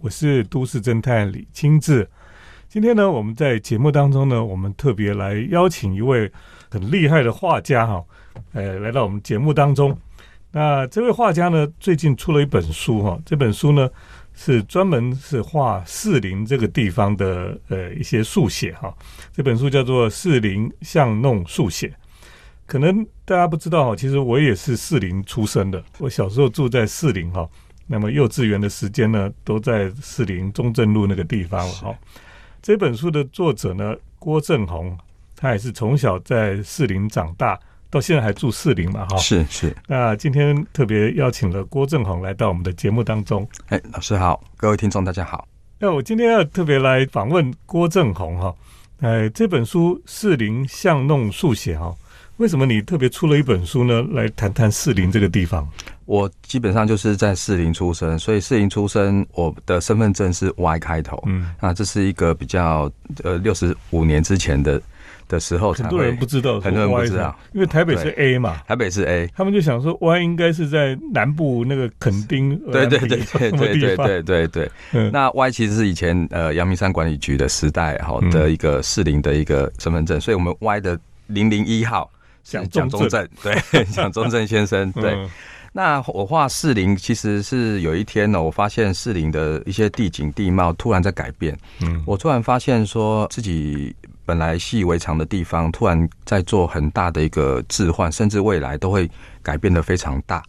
我是都市侦探李清志。今天呢，我们在节目当中呢，我们特别来邀请一位很厉害的画家哈，呃，来到我们节目当中。那这位画家呢，最近出了一本书哈，这本书呢是专门是画士林这个地方的呃一些速写哈。这本书叫做《士林巷弄速写》。可能大家不知道哈，其实我也是士林出生的，我小时候住在士林哈。那么幼稚园的时间呢，都在士林中正路那个地方了哈。这本书的作者呢，郭正宏，他也是从小在士林长大，到现在还住士林嘛哈。是是。那今天特别邀请了郭正宏来到我们的节目当中。哎，老师好，各位听众大家好。那我今天要特别来访问郭正宏哈。哎，这本书《士林巷弄速写》哈。为什么你特别出了一本书呢？来谈谈士林这个地方。我基本上就是在士林出生，所以士林出生，我的身份证是 Y 开头。嗯，那这是一个比较呃六十五年之前的的时候，很多人不知道，很多人不知道，因为台北是 A 嘛，台北是 A，他们就想说 Y 应该是在南部那个垦丁，对对对对对对对对。那 Y 其实是以前呃阳明山管理局的时代哈的一个士林的一个身份证，所以我们 Y 的零零一号。蒋中正，对，蒋中正先生，对。那我画士林，其实是有一天呢，我发现士林的一些地景地貌突然在改变。嗯，我突然发现说自己本来习以为常的地方，突然在做很大的一个置换，甚至未来都会改变的非常大。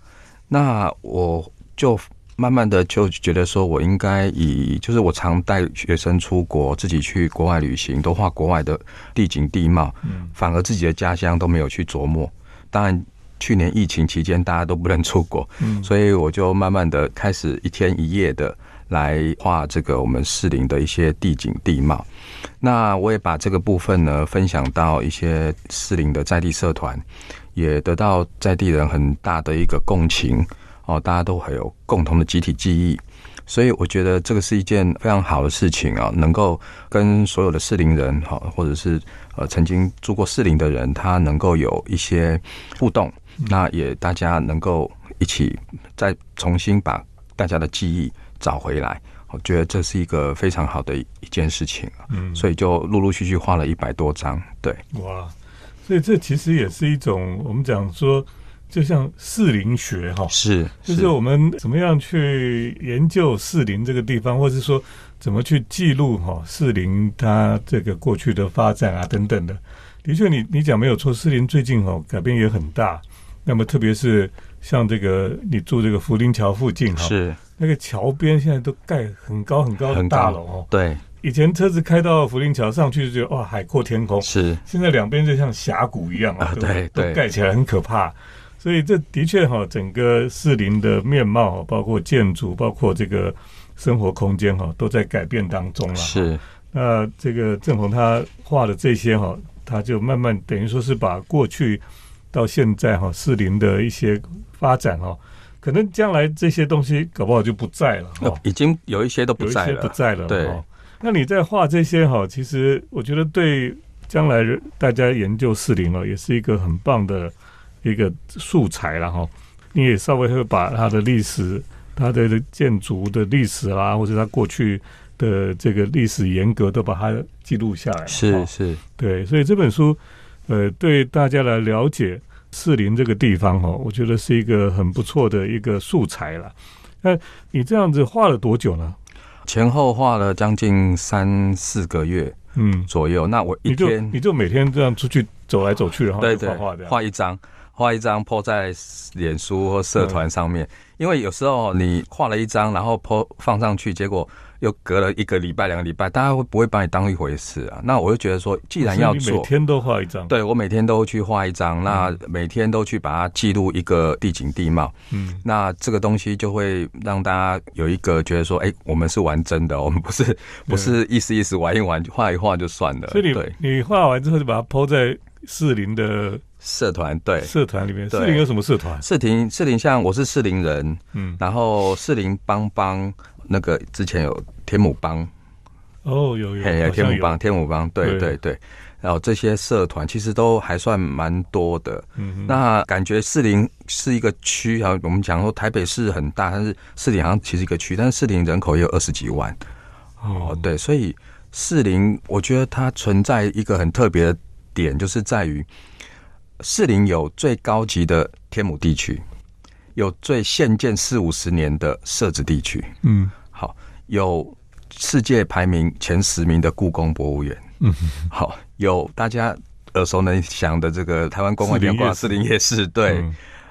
那我就。慢慢的就觉得说，我应该以就是我常带学生出国，自己去国外旅行，都画国外的地景地貌，反而自己的家乡都没有去琢磨。当然，去年疫情期间大家都不能出国，所以我就慢慢的开始一天一夜的来画这个我们士林的一些地景地貌。那我也把这个部分呢分享到一些士林的在地社团，也得到在地人很大的一个共情。哦，大家都还有共同的集体记忆，所以我觉得这个是一件非常好的事情啊，能够跟所有的适龄人哈，或者是呃曾经住过适龄的人，他能够有一些互动，那也大家能够一起再重新把大家的记忆找回来，我觉得这是一个非常好的一件事情啊，嗯，所以就陆陆续续画了一百多张，对，哇，所以这其实也是一种我们讲说。就像士林学哈，是，就是我们怎么样去研究士林这个地方，或者是说怎么去记录哈士林它这个过去的发展啊等等的。的确，你你讲没有错，士林最近哈改变也很大。那么特别是像这个你住这个福林桥附近哈，是那个桥边现在都盖很高很高的大楼哦。对，以前车子开到福林桥上去就觉得哇海阔天空，是。现在两边就像峡谷一样啊，对，都盖起来很可怕。所以这的确哈，整个士林的面貌，包括建筑，包括这个生活空间哈，都在改变当中了。是，那这个郑红他画的这些哈，他就慢慢等于说是把过去到现在哈士林的一些发展哈，可能将来这些东西搞不好就不在了哈，已经有一些都不在了，不在了。对，那你在画这些哈，其实我觉得对将来大家研究士林哦，也是一个很棒的。一个素材了哈，你也稍微会把它的历史、它的建筑的历史啦，或者它过去的这个历史严格都把它记录下来。是是，对，所以这本书呃，对大家来了解士林这个地方哦，我觉得是一个很不错的一个素材了。那你这样子画了多久呢？前后画了将近三四个月，嗯，左右。那我一天你就每天这样出去走来走去，然后画画一张。画一张泼在脸书或社团上面，因为有时候你画了一张，然后泼放上去，结果又隔了一个礼拜、两个礼拜，大家会不会把你当一回事啊？那我就觉得说，既然要做，每天都画一张，对我每天都去画一张，那每天都去把它记录一个地景地貌，嗯，那这个东西就会让大家有一个觉得说，哎，我们是玩真的，我们不是不是意思意思玩一玩，画一画就算了。所以你你画完之后就把它抛在士林的。社团对社团里面，士林有什么社团？士林士林像我是士林人，嗯，然后士林帮帮那个之前有天母帮，哦，有有，有天母帮，天母帮，对对对。然后这些社团其实都还算蛮多的。嗯，那感觉士林是一个区啊。我们讲说台北市很大，但是士林好像其实一个区，但是士林人口也有二十几万。哦，对，所以士林我觉得它存在一个很特别的点，就是在于士林有最高级的天母地区，有最现建四五十年的设置地区。嗯，好，有世界排名前十名的故宫博物院。嗯，好，有大家耳熟能详的这个台湾公馆、挂士林夜市，对，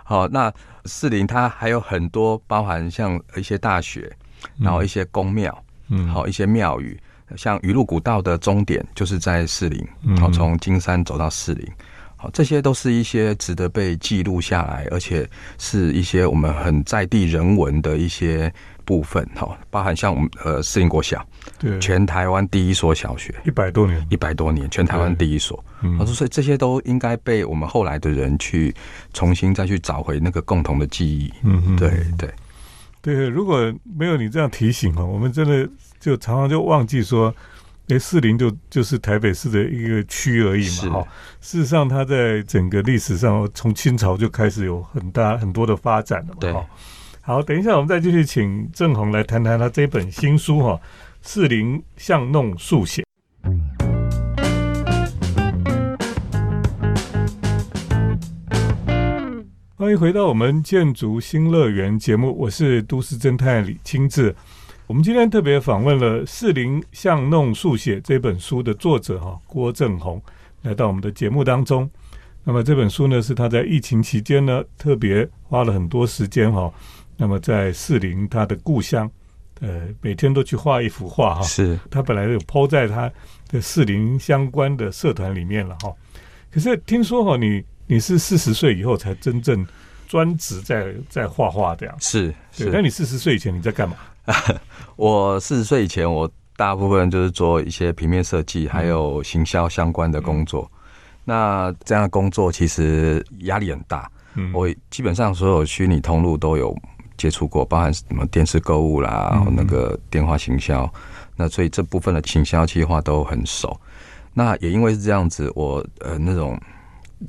好，那士林它还有很多，包含像一些大学，然后一些宫庙，嗯，好，一些庙宇，像雨露古道的终点就是在士林，好，从金山走到士林，好，这些都是一些值得被记录下来，而且是一些我们很在地人文的一些。部分哈，包含像我们呃四林国小，对，全台湾第一所小学，一百多年，一百多年，全台湾第一所。我说，所以这些都应该被我们后来的人去重新再去找回那个共同的记忆。嗯嗯，对对对。如果没有你这样提醒哦，我们真的就常常就忘记说，哎，四林就就是台北市的一个区而已嘛。哈，事实上，它在整个历史上，从清朝就开始有很大很多的发展了嘛。对。好，等一下，我们再继续请郑红来谈谈他这本新书哈，《四林巷弄速写》。欢迎回到我们建筑新乐园节目，我是都市侦探李清志。我们今天特别访问了《四林巷弄速写》这本书的作者哈郭正宏，来到我们的节目当中。那么这本书呢，是他在疫情期间呢，特别花了很多时间哈。那么在士林，他的故乡，呃，每天都去画一幅画哈。是，他本来有抛在他的士林相关的社团里面了哈。可是听说哈，你你是四十岁以后才真正专职在在画画这样。是，是。那你四十岁以前你在干嘛？我四十岁以前，我大部分就是做一些平面设计，还有行销相关的工作。那这样工作其实压力很大。嗯，我基本上所有虚拟通路都有。接触过，包含什么电视购物啦，那个电话行销，那所以这部分的行销计划都很熟。那也因为是这样子，我呃那种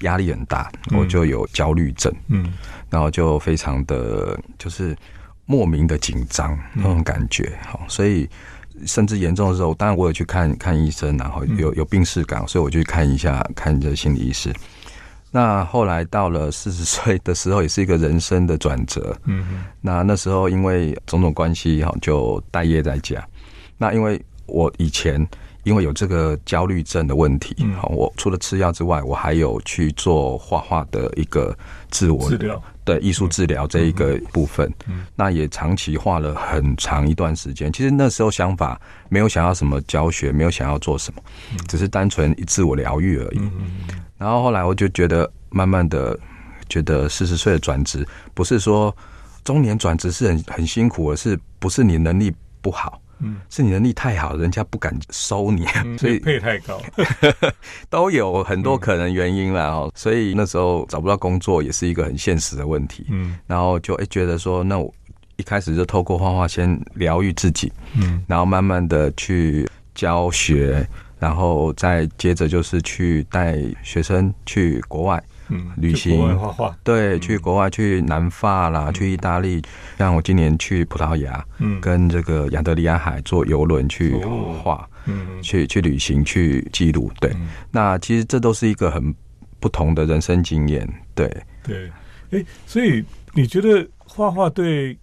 压力很大，我就有焦虑症，嗯，然后就非常的就是莫名的紧张那种感觉，好，所以甚至严重的时候，当然我有去看看医生，然后有有病逝感，所以我就去看一下看这心理医师。那后来到了四十 岁的时候，也是一个人生的转折。嗯，那那时候因为种种关系哈，就待业在家。那因为我以前因为有这个焦虑症的问题，好，我除了吃药之外，我还有去做画画的一个自我治疗。对艺术治疗这一个部分，那也长期画了很长一段时间。其实那时候想法没有想要什么教学，没有想要做什么，只是单纯自我疗愈而已。然后后来我就觉得，慢慢的觉得四十岁的转职，不是说中年转职是很很辛苦，而是不是你能力不好。嗯，是你能力太好，人家不敢收你，所以配太高，都有很多可能原因了哦。所以那时候找不到工作也是一个很现实的问题。嗯，然后就哎觉得说，那我一开始就透过画画先疗愈自己，嗯，然后慢慢的去教学，然后再接着就是去带学生去国外。嗯，旅行。画画，对，去国外去南法啦，去意大利，像我今年去葡萄牙，嗯，跟这个亚得里亚海坐游轮去画，嗯，去去旅行去记录，对，那其实这都是一个很不同的人生经验，对，对，哎，所以你觉得画画对？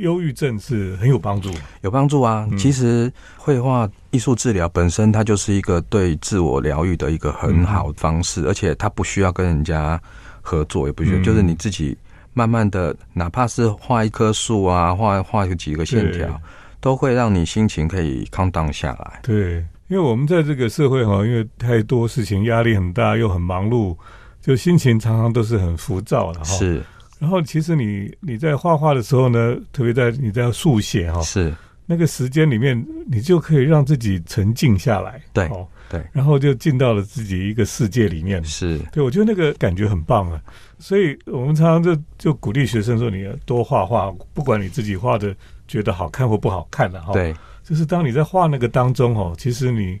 忧郁症是很有帮助，有帮助啊！其实绘画艺术治疗本身，它就是一个对自我疗愈的一个很好方式，而且它不需要跟人家合作，也不需要，就是你自己慢慢的，哪怕是画一棵树啊，画画几个线条，都会让你心情可以 calm down 下来。对，因为我们在这个社会哈，因为太多事情，压力很大，又很忙碌，就心情常常都是很浮躁的哈。是。然后，其实你你在画画的时候呢，特别在你在速写哈，是。那个时间里面，你就可以让自己沉静下来，对，哦，对，然后就进到了自己一个世界里面，是。对，我觉得那个感觉很棒啊。所以我们常常就就鼓励学生说，你要多画画，不管你自己画的觉得好看或不好看的哈，对，就是当你在画那个当中哦，其实你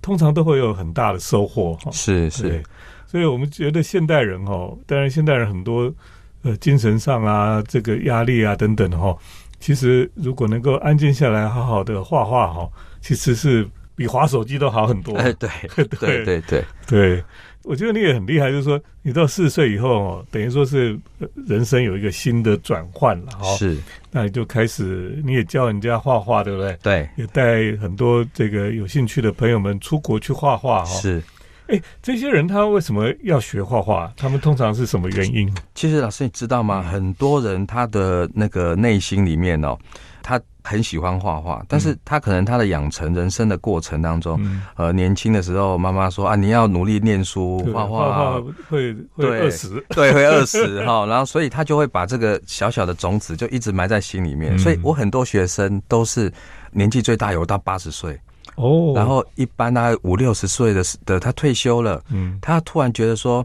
通常都会有很大的收获哈。是是，所以我们觉得现代人哦，当然现代人很多呃精神上啊，这个压力啊等等哈，其实如果能够安静下来，好好的画画哈，其实是比划手机都好很多。哎，对 对对对对。我觉得你也很厉害，就是说你到四十岁以后哦，等于说是人生有一个新的转换了哈。是，那你就开始，你也教人家画画，对不对？对，也带很多这个有兴趣的朋友们出国去画画哈。是，哎，这些人他为什么要学画画？他们通常是什么原因？其实老师你知道吗？很多人他的那个内心里面哦，他。很喜欢画画，但是他可能他的养成人生的过程当中，呃，年轻的时候妈妈说啊，你要努力念书，画画会会饿死，对，会饿死 哈。然后所以他就会把这个小小的种子就一直埋在心里面。所以我很多学生都是年纪最大有到八十岁哦，然后一般大概五六十岁的的他退休了，嗯，他突然觉得说，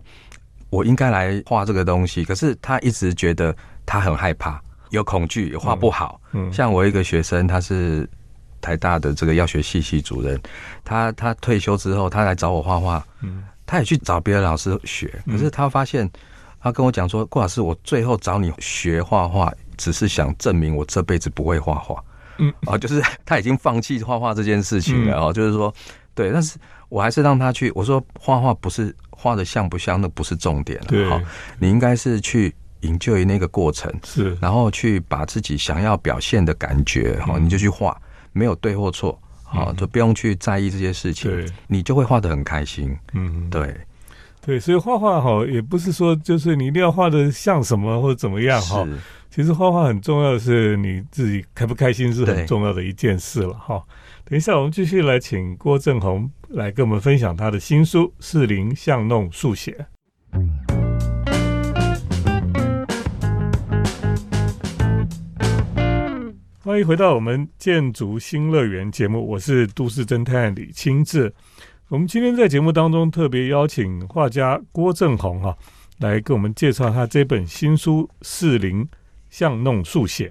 我应该来画这个东西，可是他一直觉得他很害怕。有恐惧，画不好。嗯，像我一个学生，他是台大的这个药学系系主任，他他退休之后，他来找我画画。嗯，他也去找别的老师学，可是他发现，他跟我讲说：“郭老师，我最后找你学画画，只是想证明我这辈子不会画画。”嗯，啊，就是他已经放弃画画这件事情了。哦，就是说，对，但是我还是让他去。我说，画画不是画的像不像，那不是重点了。好，你应该是去。营救于那个过程是，然后去把自己想要表现的感觉，哈，你就去画，没有对或错，好，就不用去在意这些事情，对，你就会画的很开心，嗯，对，对，所以画画哈，也不是说就是你一定要画的像什么或者怎么样哈，其实画画很重要的是你自己开不开心是很重要的一件事了哈。等一下我们继续来请郭正宏来跟我们分享他的新书《四零巷弄速写》。欢迎回到我们建筑新乐园节目，我是都市侦探李清志。我们今天在节目当中特别邀请画家郭正宏哈，来给我们介绍他这本新书《四零巷弄速写》。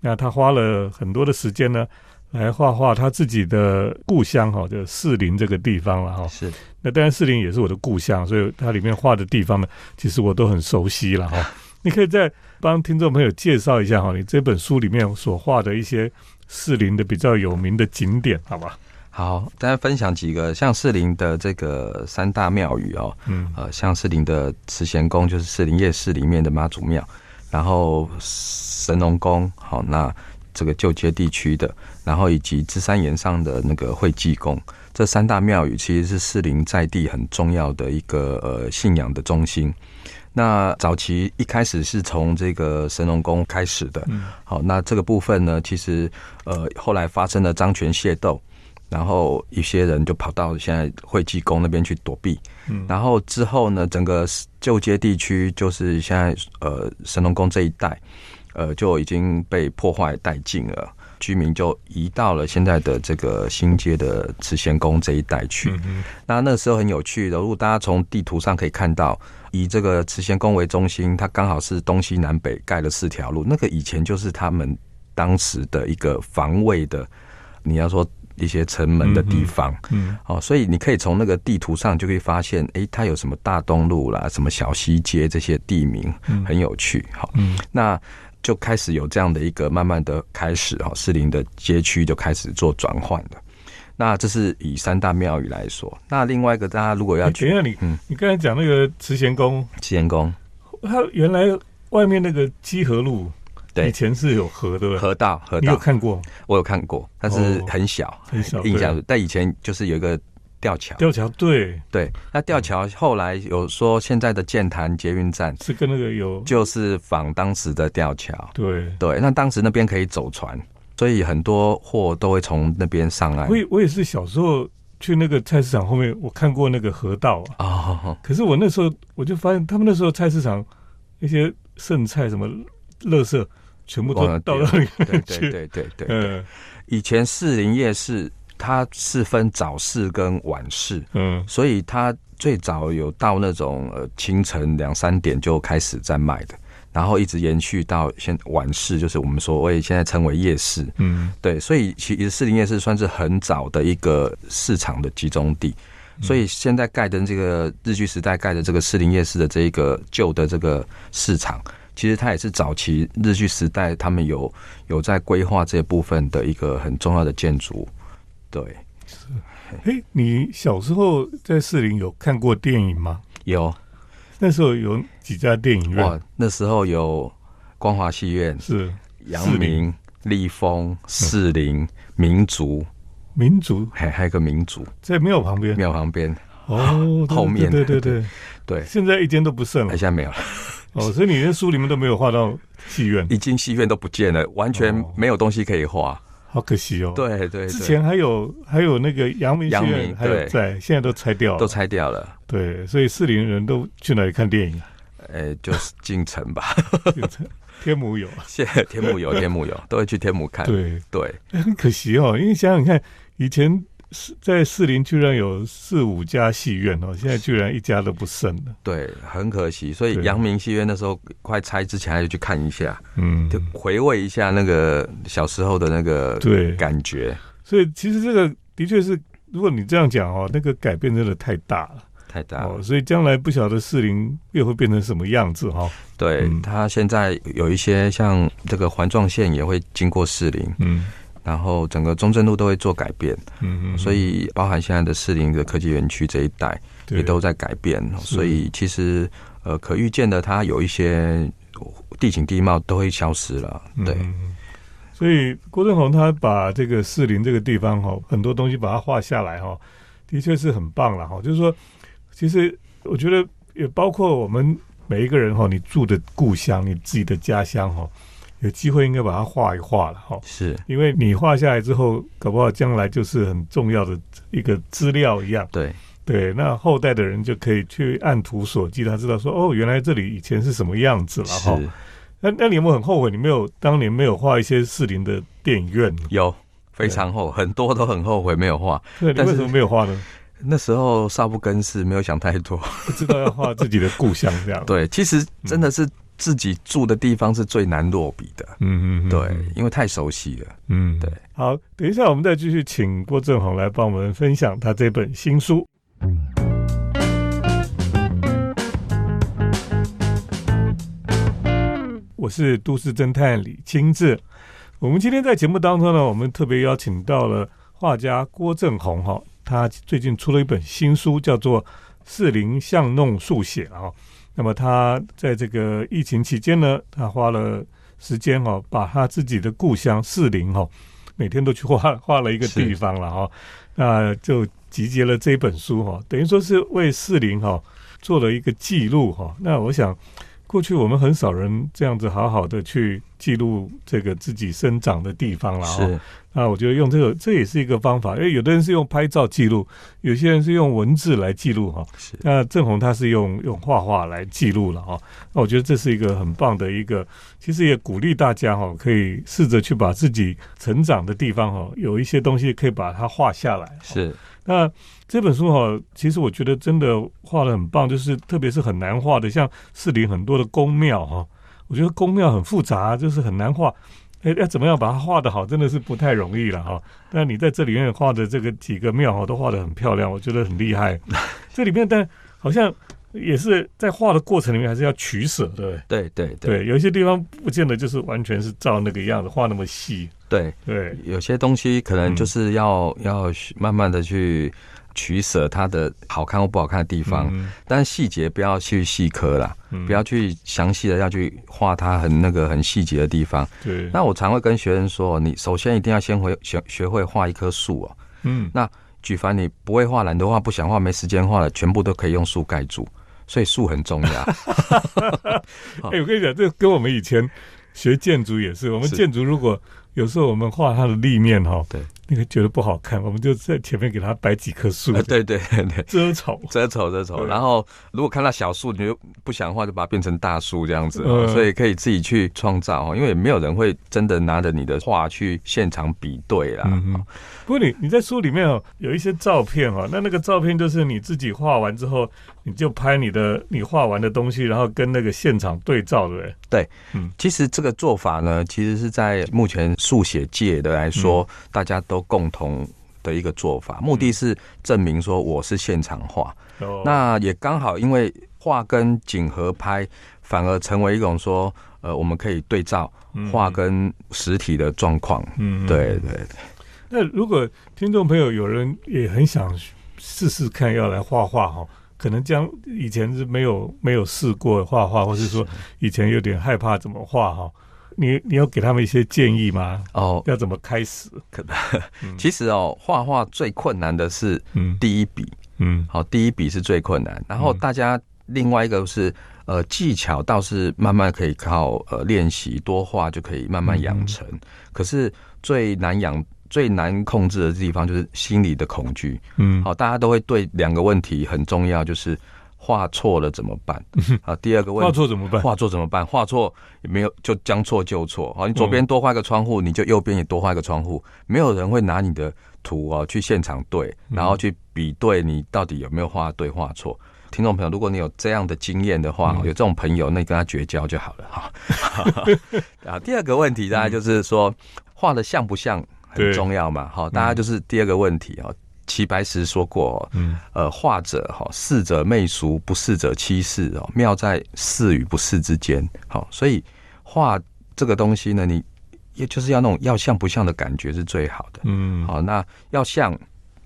那他花了很多的时间呢，来画画他自己的故乡哈，就四零这个地方了哈。是。那当然四零也是我的故乡，所以它里面画的地方呢，其实我都很熟悉了哈。你可以再帮听众朋友介绍一下哈，你这本书里面所画的一些士林的比较有名的景点，好吧？好，大家分享几个像士林的这个三大庙宇哦，嗯，呃，像士林的慈贤宫，就是士林夜市里面的妈祖庙，然后神农宫，好，那这个旧街地区的，然后以及芝山岩上的那个惠济宫，这三大庙宇其实是士林在地很重要的一个呃信仰的中心。那早期一开始是从这个神农宫开始的，好，那这个部分呢，其实呃后来发生了张权械斗，然后一些人就跑到现在惠济宫那边去躲避，嗯然后之后呢，整个旧街地区就是现在呃神农宫这一带，呃就已经被破坏殆尽了，居民就移到了现在的这个新街的慈贤宫这一带去。那那时候很有趣的，如果大家从地图上可以看到。以这个慈贤宫为中心，它刚好是东西南北盖了四条路。那个以前就是他们当时的一个防卫的，你要说一些城门的地方。嗯，哦，所以你可以从那个地图上就可以发现，哎，它有什么大东路啦，什么小西街这些地名，很有趣。好，那就开始有这样的一个慢慢的开始，哈，士林的街区就开始做转换的。那这是以三大庙宇来说，那另外一个大家如果要，等一下你，嗯，你刚才讲那个慈贤宫，慈贤宫，它原来外面那个基河路，对，以前是有河的，河道，河道，你有看过？我有看过，但是很小，很小，印象。但以前就是有一个吊桥，吊桥，对，对。那吊桥后来有说，现在的建潭捷运站是跟那个有，就是仿当时的吊桥，对，对。那当时那边可以走船。所以很多货都会从那边上来。我我也是小时候去那个菜市场后面，我看过那个河道啊。可是我那时候我就发现，他们那时候菜市场那些剩菜什么垃圾，全部都倒到里面去。对对对对。嗯，以前士林夜市它是分早市跟晚市，嗯，所以它最早有到那种呃清晨两三点就开始在卖的。然后一直延续到现晚市，就是我们所谓现在称为夜市。嗯，对，所以其实士林夜市算是很早的一个市场的集中地。所以现在盖的这个日据时代盖的这个士林夜市的这一个旧的这个市场，其实它也是早期日据时代他们有有在规划这部分的一个很重要的建筑。对，是。哎，你小时候在士林有看过电影吗？有。那时候有几家电影院？哇，那时候有光华戏院，是阳明、立丰、士林、民族、民族，还还有个民族在庙旁边，庙旁边哦，后面对对对对，现在一间都不剩了，现在没有了。哦，所以你连书里面都没有画到戏院，已经戏院都不见了，完全没有东西可以画。好可惜哦！对对，之前还有还有那个阳明戏院还有在，现在都拆掉了，都拆掉了。对，所以士林人都去哪里看电影啊？呃，就是进城吧，进城 天母有，现在天母有，天母有，都会去天母看。对对，很可惜哦，因为想想看，以前。在士林居然有四五家戏院哦，现在居然一家都不剩了。对，很可惜。所以阳明戏院那时候快拆之前，还要去看一下，嗯，就回味一下那个小时候的那个对感觉。所以其实这个的确是，如果你这样讲哦，那个改变真的太大了，太大了。所以将来不晓得士林又会变成什么样子哈。对，它现在有一些像这个环状线也会经过士林，嗯。然后整个中正路都会做改变，嗯嗯，所以包含现在的士林的科技园区这一带也都在改变，所以其实呃可预见的，它有一些地景地貌都会消失了，对。所以郭正宏他把这个士林这个地方哈，很多东西把它画下来哈，的确是很棒了哈。就是说，其实我觉得也包括我们每一个人哈，你住的故乡，你自己的家乡哈。有机会应该把它画一画了哈，是因为你画下来之后，搞不好将来就是很重要的一个资料一样。对对，那后代的人就可以去按图索骥，他知道说哦，原来这里以前是什么样子了哈。那那你有没有很后悔，你没有当年没有画一些士林的电影院？有，非常后很多都很后悔没有画。对，你为什么没有画呢？那时候少不更事，没有想太多，不知道要画自己的故乡这样。对，其实真的是。自己住的地方是最难落笔的，嗯嗯，对，因为太熟悉了，嗯，对。好，等一下我们再继续请郭正宏来帮我们分享他这本新书。我是都市侦探李清志，我们今天在节目当中呢，我们特别邀请到了画家郭正宏哈，他最近出了一本新书，叫做《四林巷弄速写》啊。那么他在这个疫情期间呢，他花了时间哦，把他自己的故乡士林哦，每天都去画画了一个地方了哈，那就集结了这本书哈，等于说是为士林哈做了一个记录哈。那我想。过去我们很少人这样子好好的去记录这个自己生长的地方了哈。那我觉得用这个这也是一个方法，因为有的人是用拍照记录，有些人是用文字来记录哈。是。那郑红他是用用画画来记录了哈。那我觉得这是一个很棒的一个，其实也鼓励大家哈，可以试着去把自己成长的地方哈，有一些东西可以把它画下来。是。那这本书哈，其实我觉得真的画的很棒，就是特别是很难画的，像市里很多的宫庙哈，我觉得宫庙很复杂，就是很难画。哎，要怎么样把它画的好，真的是不太容易了哈。但你在这里面画的这个几个庙哈，都画的很漂亮，我觉得很厉害。这里面但好像也是在画的过程里面，还是要取舍，对不对？对对对，有一些地方不见得就是完全是照那个样子画那么细。对对，有些东西可能就是要要慢慢的去取舍它的好看或不好看的地方，但细节不要去细刻啦，不要去详细的要去画它很那个很细节的地方。对，那我常会跟学生说，你首先一定要先会学学会画一棵树哦。嗯，那举凡你不会画、懒得画、不想画、没时间画的，全部都可以用树盖住，所以树很重要。哎，我跟你讲，这跟我们以前学建筑也是，我们建筑如果。有时候我们画它的立面哈，对，那个觉得不好看，我们就在前面给他摆几棵树，对对对，遮丑遮丑遮丑。然后如果看到小树，你就不想画，就把它变成大树这样子。所以可以自己去创造哦，因为没有人会真的拿着你的画去现场比对啦。不过你你在书里面哦有一些照片哦，那那个照片就是你自己画完之后，你就拍你的你画完的东西，然后跟那个现场对照，对不对？对，嗯，其实这个做法呢，其实是在目前速写界的来说，大家都共同的一个做法，目的是证明说我是现场画。哦，那也刚好因为画跟景合拍，反而成为一种说，呃，我们可以对照画跟实体的状况。嗯，对对对。那如果听众朋友有人也很想试试看要来画画哈，可能将以前是没有没有试过画画，或是说以前有点害怕怎么画哈，你你有给他们一些建议吗？哦，要怎么开始？可能其实哦，画画最困难的是第一笔，嗯，好，第一笔是最困难。然后大家另外一个是呃技巧倒是慢慢可以靠呃练习多画就可以慢慢养成，可是最难养。最难控制的地方就是心理的恐惧。嗯，好，大家都会对两个问题很重要，就是画错了怎么办？啊，第二个问画错怎么办？画错怎么办？画错也没有，就将错就错。好，你左边多画一个窗户，你就右边也多画一个窗户。没有人会拿你的图啊去现场对，然后去比对你到底有没有画对画错。听众朋友，如果你有这样的经验的话，有这种朋友，那你跟他绝交就好了哈。啊，第二个问题大家就是说画的像不像？很重要嘛，好，大家就是第二个问题哦。齐白石说过，嗯，呃，画者哈，似者媚俗，不似者欺世哦，妙在似与不似之间。好，所以画这个东西呢，你也就是要那种要像不像的感觉是最好的。嗯，好，那要像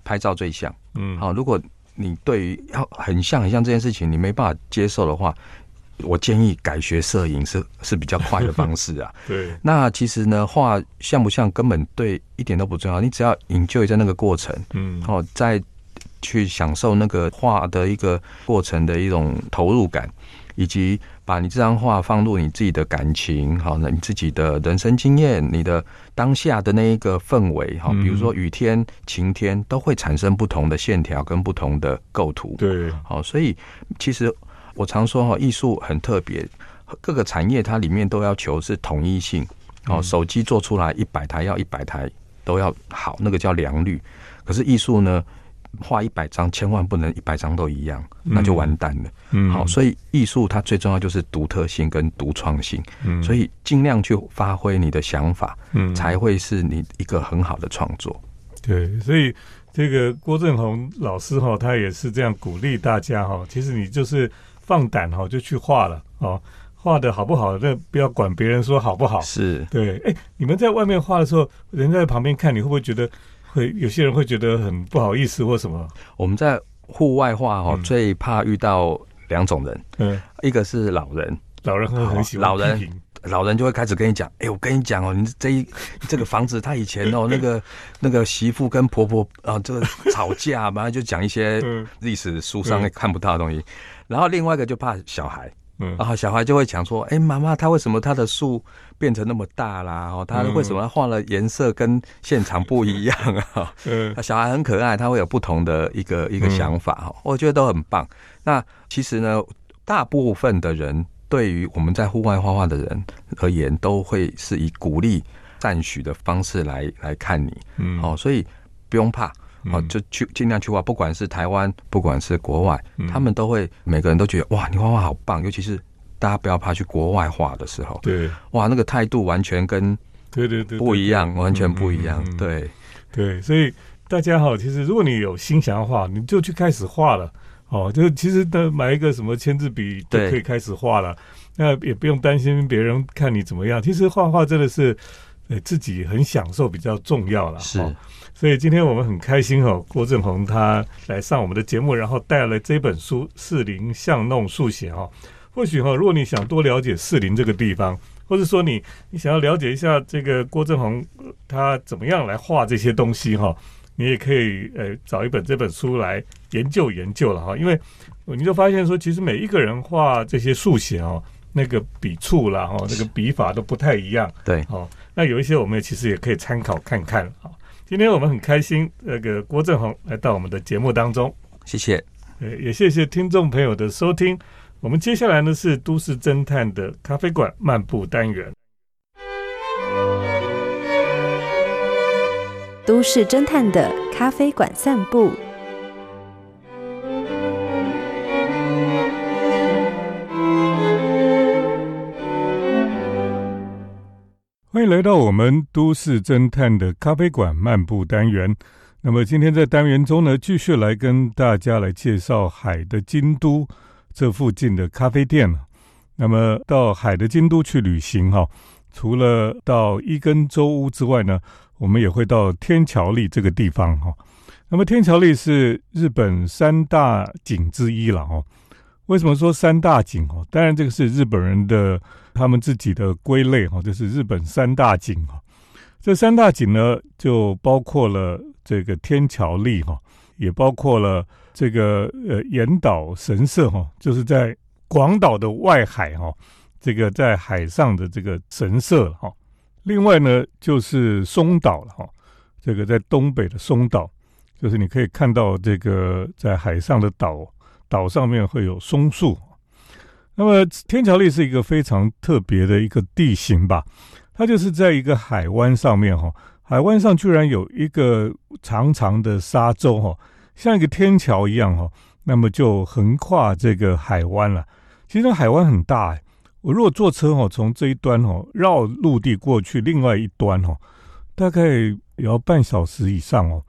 拍照最像。嗯，好，如果你对于要很像很像这件事情，你没办法接受的话。我建议改学摄影是是比较快的方式啊。对，那其实呢，画像不像根本对一点都不重要，你只要研究在那个过程，嗯，哦，再去享受那个画的一个过程的一种投入感，以及把你这张画放入你自己的感情，好，那你自己的人生经验，你的当下的那一个氛围，哈，比如说雨天、晴天，都会产生不同的线条跟不同的构图。对，好，所以其实。我常说哈，艺术很特别，各个产业它里面都要求是统一性。哦，手机做出来一百台要一百台都要好，那个叫良率。可是艺术呢，画一百张千万不能一百张都一样，那就完蛋了。嗯，好，所以艺术它最重要就是独特性跟独创性。嗯，所以尽量去发挥你的想法，嗯，才会是你一个很好的创作。对，所以这个郭正宏老师哈，他也是这样鼓励大家哈。其实你就是。放胆哈，就去画了哦。画的好不好，那不要管别人说好不好。是对。哎，你们在外面画的时候，人在旁边看，你会不会觉得会有些人会觉得很不好意思或什么？我们在户外画哈，最怕遇到两种人。嗯，一个是老人，老人很很喜欢老人，老人就会开始跟你讲：“哎，我跟你讲哦，你这一 这个房子，他以前哦，那个那个媳妇跟婆婆啊，这个吵架嘛，就讲一些历史书上看不到的东西。”然后另外一个就怕小孩，嗯，然后小孩就会讲说：“哎，妈妈，他为什么他的树变成那么大啦？哦，他为什么画了颜色跟现场不一样啊？”嗯，小孩很可爱，他会有不同的一个一个想法哈，我觉得都很棒。那其实呢，大部分的人对于我们在户外画画的人而言，都会是以鼓励、赞许的方式来来看你，嗯，哦，所以不用怕。哦，就去尽量去画，不管是台湾，不管是国外，他们都会每个人都觉得哇，你画画好棒。尤其是大家不要怕去国外画的时候，对，哇，那个态度完全跟对对对不一样，完全不一样。对对，所以大家好，其实如果你有心想要画，你就去开始画了。哦，就其实的买一个什么签字笔就可以开始画了，那也不用担心别人看你怎么样。其实画画真的是。呃，自己很享受比较重要了，是，所以今天我们很开心哦，郭正宏他来上我们的节目，然后带了这本书《四林巷弄速写》哈。或许哈，如果你想多了解四林这个地方，或者说你你想要了解一下这个郭正宏他怎么样来画这些东西哈，你也可以呃找一本这本书来研究研究了哈。因为你就发现说，其实每一个人画这些速写哦，那个笔触啦哈，那个笔法都不太一样，对，哦。那有一些我们其实也可以参考看看啊，今天我们很开心，那个郭正宏来到我们的节目当中，谢谢，呃，也谢谢听众朋友的收听。我们接下来呢是都市侦探的咖啡馆漫步单元，都市侦探的咖啡馆散步。欢迎来到我们都市侦探的咖啡馆漫步单元。那么今天在单元中呢，继续来跟大家来介绍海的京都这附近的咖啡店。那么到海的京都去旅行哈，除了到伊根周屋之外呢，我们也会到天桥立这个地方哈。那么天桥立是日本三大景之一了哈。为什么说三大景哦？当然这个是日本人的。他们自己的归类哈，就是日本三大景哈。这三大景呢，就包括了这个天桥立哈，也包括了这个呃岩岛神社哈，就是在广岛的外海哈，这个在海上的这个神社哈。另外呢，就是松岛了哈，这个在东北的松岛，就是你可以看到这个在海上的岛，岛上面会有松树。那么天桥立是一个非常特别的一个地形吧，它就是在一个海湾上面哈，海湾上居然有一个长长的沙洲哈，像一个天桥一样哈，那么就横跨这个海湾了。其实海湾很大哎，我如果坐车哈，从这一端哈绕陆地过去另外一端哈，大概也要半小时以上哦，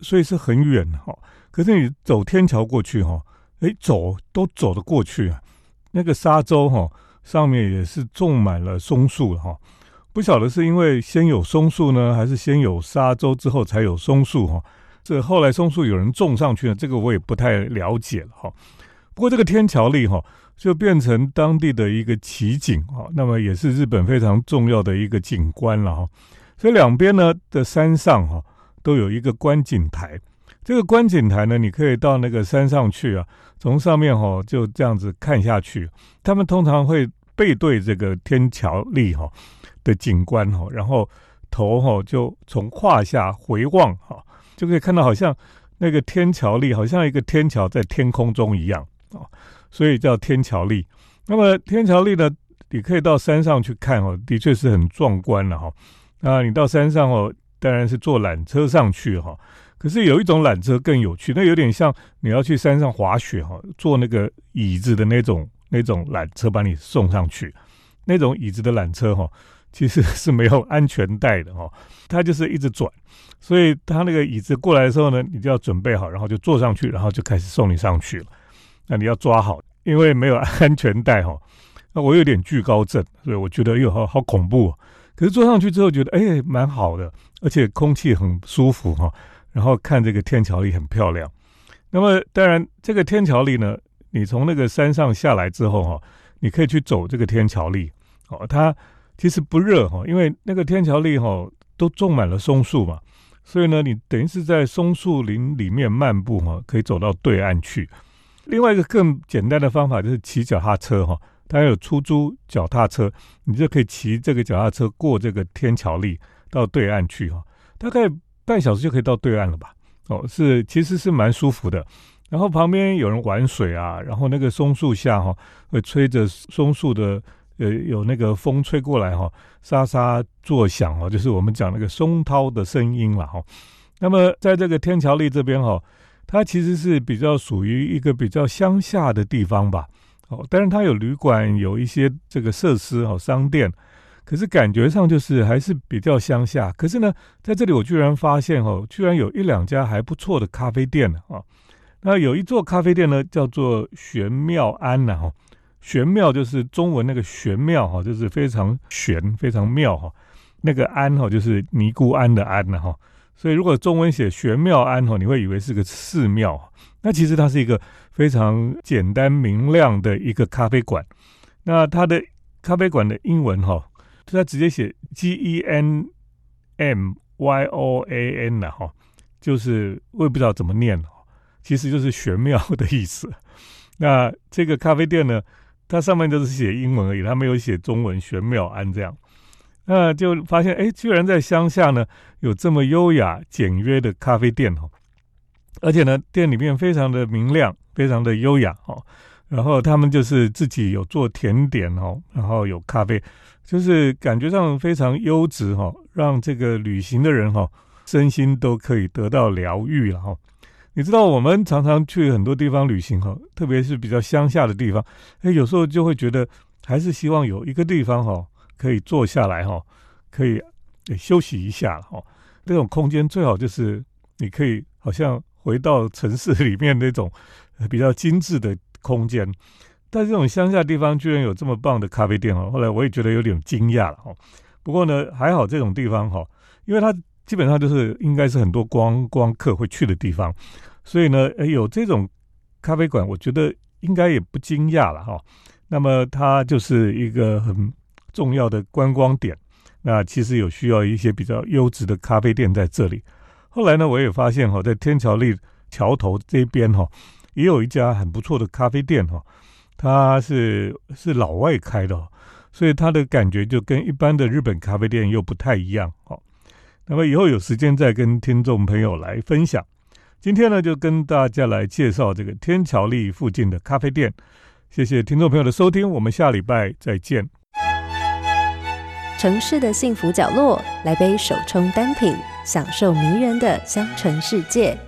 所以是很远哈。可是你走天桥过去哈，哎，走都走得过去啊。那个沙洲哈，上面也是种满了松树哈，不晓得是因为先有松树呢，还是先有沙洲之后才有松树哈？这后来松树有人种上去了，这个我也不太了解了哈。不过这个天桥立哈，就变成当地的一个奇景哈，那么也是日本非常重要的一个景观了哈。所以两边呢的山上哈，都有一个观景台。这个观景台呢，你可以到那个山上去啊，从上面哈就这样子看下去。他们通常会背对这个天桥立哈的景观哈，然后头哈就从胯下回望哈，就可以看到好像那个天桥立好像一个天桥在天空中一样啊，所以叫天桥立。那么天桥立呢，你可以到山上去看哦，的确是很壮观了哈。那你到山上哦，当然是坐缆车上去哈。可是有一种缆车更有趣，那有点像你要去山上滑雪哈，坐那个椅子的那种那种缆车把你送上去。那种椅子的缆车哈，其实是没有安全带的哈，它就是一直转，所以它那个椅子过来的时候呢，你就要准备好，然后就坐上去，然后就开始送你上去了。那你要抓好，因为没有安全带哈。那我有点惧高症，所以我觉得哟好好恐怖。可是坐上去之后觉得哎蛮好的，而且空气很舒服哈。然后看这个天桥立很漂亮，那么当然这个天桥立呢，你从那个山上下来之后哈，你可以去走这个天桥立哦，它其实不热哈，因为那个天桥立哈都种满了松树嘛，所以呢，你等于是在松树林里面漫步哈，可以走到对岸去。另外一个更简单的方法就是骑脚踏车哈，它有出租脚踏车，你就可以骑这个脚踏车过这个天桥立到对岸去哈，大概。半小时就可以到对岸了吧？哦，是，其实是蛮舒服的。然后旁边有人玩水啊，然后那个松树下哈，会吹着松树的，呃，有那个风吹过来哈，沙沙作响哦，就是我们讲那个松涛的声音了哈。那么在这个天桥立这边哈，它其实是比较属于一个比较乡下的地方吧。哦，但是它有旅馆，有一些这个设施哦，商店。可是感觉上就是还是比较乡下。可是呢，在这里我居然发现哦，居然有一两家还不错的咖啡店呢啊。那有一座咖啡店呢，叫做玄妙庵呢哈。玄妙就是中文那个玄妙哈，就是非常玄、非常妙哈。那个庵哈，就是尼姑庵的庵呢哈。所以如果中文写玄妙庵哈，你会以为是个寺庙。那其实它是一个非常简单明亮的一个咖啡馆。那它的咖啡馆的英文哈。就他直接写 G E N M Y O A N 了哈，就是我也不知道怎么念其实就是玄妙的意思。那这个咖啡店呢，它上面就是写英文而已，它没有写中文玄妙安这样。那就发现哎，居然在乡下呢有这么优雅简约的咖啡店哈，而且呢店里面非常的明亮，非常的优雅哦。然后他们就是自己有做甜点哦，然后有咖啡，就是感觉上非常优质哈，让这个旅行的人哈身心都可以得到疗愈了哈。你知道我们常常去很多地方旅行哈，特别是比较乡下的地方，哎，有时候就会觉得还是希望有一个地方哈，可以坐下来哈，可以休息一下哈。这种空间最好就是你可以好像回到城市里面那种比较精致的空间，在这种乡下地方居然有这么棒的咖啡店哦。后来我也觉得有点惊讶了哈。不过呢，还好这种地方哈，因为它。基本上就是应该是很多观光客会去的地方，所以呢，有这种咖啡馆，我觉得应该也不惊讶了哈。那么它就是一个很重要的观光点。那其实有需要一些比较优质的咖啡店在这里。后来呢，我也发现哈，在天桥立桥头这边哈，也有一家很不错的咖啡店哈，它是是老外开的，所以它的感觉就跟一般的日本咖啡店又不太一样哈。那么以后有时间再跟听众朋友来分享。今天呢，就跟大家来介绍这个天桥立附近的咖啡店。谢谢听众朋友的收听，我们下礼拜再见。城市的幸福角落，来杯手冲单品，享受迷人的香醇世界。